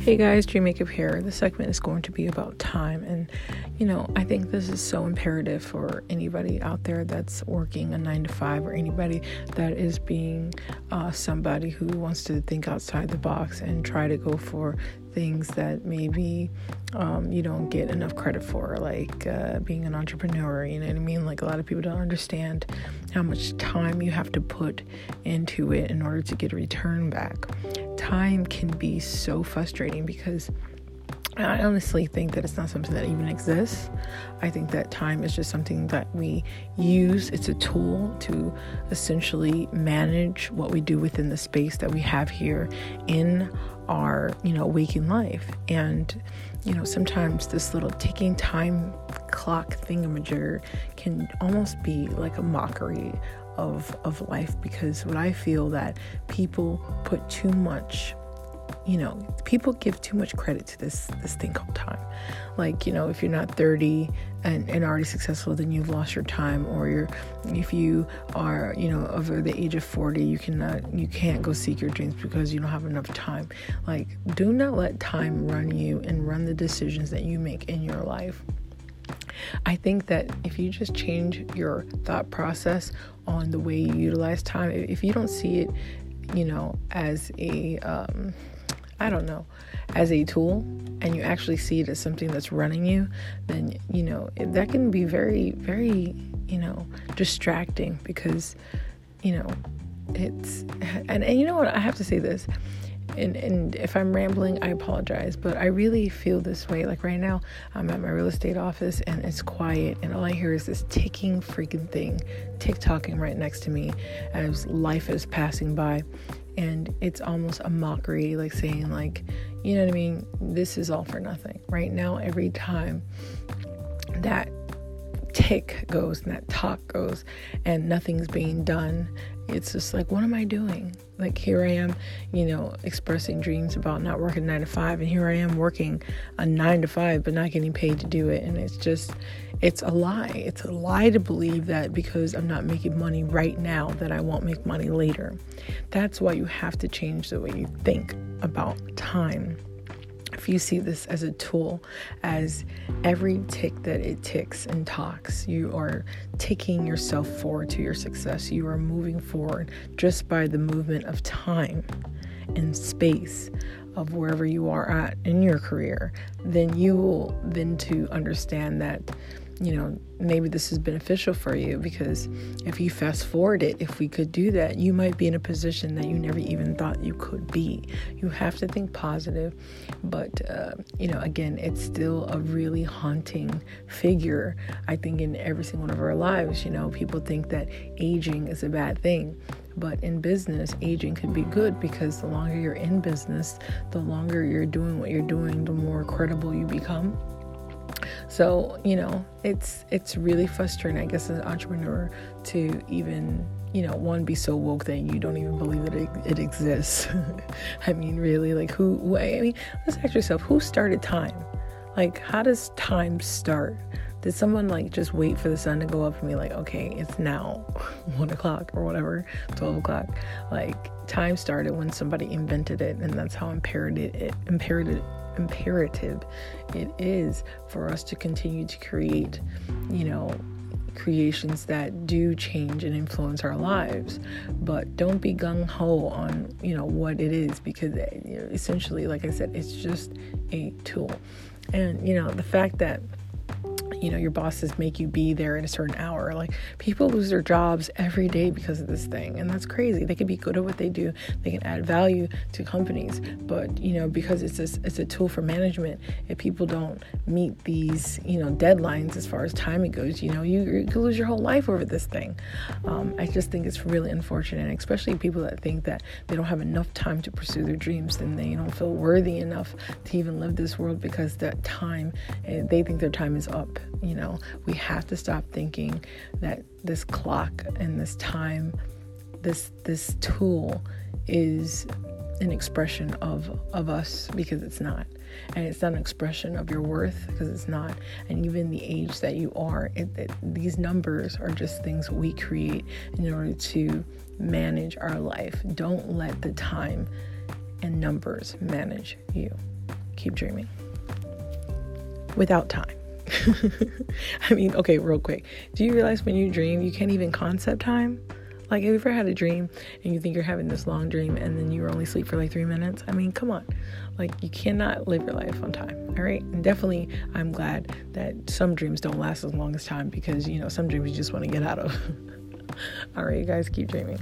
Hey guys, Dream Makeup here. This segment is going to be about time, and you know, I think this is so imperative for anybody out there that's working a nine to five, or anybody that is being uh, somebody who wants to think outside the box and try to go for things that maybe um, you don't get enough credit for, like uh, being an entrepreneur. You know what I mean? Like a lot of people don't understand how much time you have to put into it in order to get a return back. Time can be so frustrating because I honestly think that it's not something that even exists. I think that time is just something that we use. It's a tool to essentially manage what we do within the space that we have here in our, you know, waking life. And, you know, sometimes this little ticking time clock thingamajigger can almost be like a mockery of of life because what I feel that people put too much you know, people give too much credit to this this thing called time. Like, you know, if you're not 30 and, and already successful, then you've lost your time. Or you're if you are, you know, over the age of 40, you cannot you can't go seek your dreams because you don't have enough time. Like, do not let time run you and run the decisions that you make in your life. I think that if you just change your thought process on the way you utilize time, if you don't see it, you know, as a um, I don't know, as a tool and you actually see it as something that's running you, then, you know, that can be very, very, you know, distracting because, you know, it's, and, and you know what, I have to say this. And, and if I'm rambling, I apologize, but I really feel this way. Like right now, I'm at my real estate office and it's quiet, and all I hear is this ticking freaking thing, tick tocking right next to me as life is passing by. And it's almost a mockery like saying like you know what i mean? This is all for nothing. Right now every time that tick goes and that talk goes and nothing's being done. It's just like what am i doing? Like here i am you know expressing dreams about not working nine to five and here i am working a nine to five but not getting paid to do it. And it's just it's a lie. It's a lie to believe that because i'm not making money right now that i won't make money later. That's why you have to change the way you think about time if you see this as a tool, as every tick that it ticks and talks, you are taking yourself forward to your success. You are moving forward just by the movement of time and space of wherever you are at in your career, then you will then to understand that you know, maybe this is beneficial for you because if you fast forward it, if we could do that, you might be in a position that you never even thought you could be. You have to think positive, but uh, you know, again, it's still a really haunting figure. I think in every single one of our lives, you know, people think that aging is a bad thing. But in business, aging could be good because the longer you're in business, the longer you're doing what you're doing, the more credible you become so, you know, it's it's really frustrating, I guess, as an entrepreneur to even, you know, one be so woke that you don't even believe that it, it exists. I mean, really, like who? I mean, let's ask yourself, who started time? Like, how does time start? Did someone like just wait for the sun to go up and be like, okay, it's now one o'clock or whatever, 12 o'clock? Like, time started when somebody invented it, and that's how imperative it, imperative imperative it is for us to continue to create, you know, creations that do change and influence our lives. But don't be gung-ho on you know what it is because you know, essentially like i said it's just a tool. And you know the fact that you know your bosses make you be there at a certain hour. Like people lose their jobs every day because of this thing and that's crazy. They can be good at what they do. They can add value to companies but you know because it's a, it's a tool for management if people don't meet these you know deadlines as far as timing goes you know you, you could lose your whole life over this thing. Um, i just think it's really unfortunate especially people that think that they don't have enough time to pursue their dreams and they don't feel worthy enough to even live this world because that time eh, they think their time is up you know, we have to stop thinking that this clock and this time, this this tool is an expression of of us because it's not. And it's not an expression of your worth because it's not. And even the age that you are it, it, these numbers are just things we create in order to manage our life. Don't let the time and numbers manage you. Keep dreaming. Without time. I mean, okay, real quick. Do you realize when you dream, you can't even concept time? Like, have you ever had a dream and you think you're having this long dream and then you were only asleep for like three minutes? I mean, come on. Like, you cannot live your life on time, all right? And definitely, I'm glad that some dreams don't last as long as time because, you know, some dreams you just want to get out of. all right, you guys keep dreaming.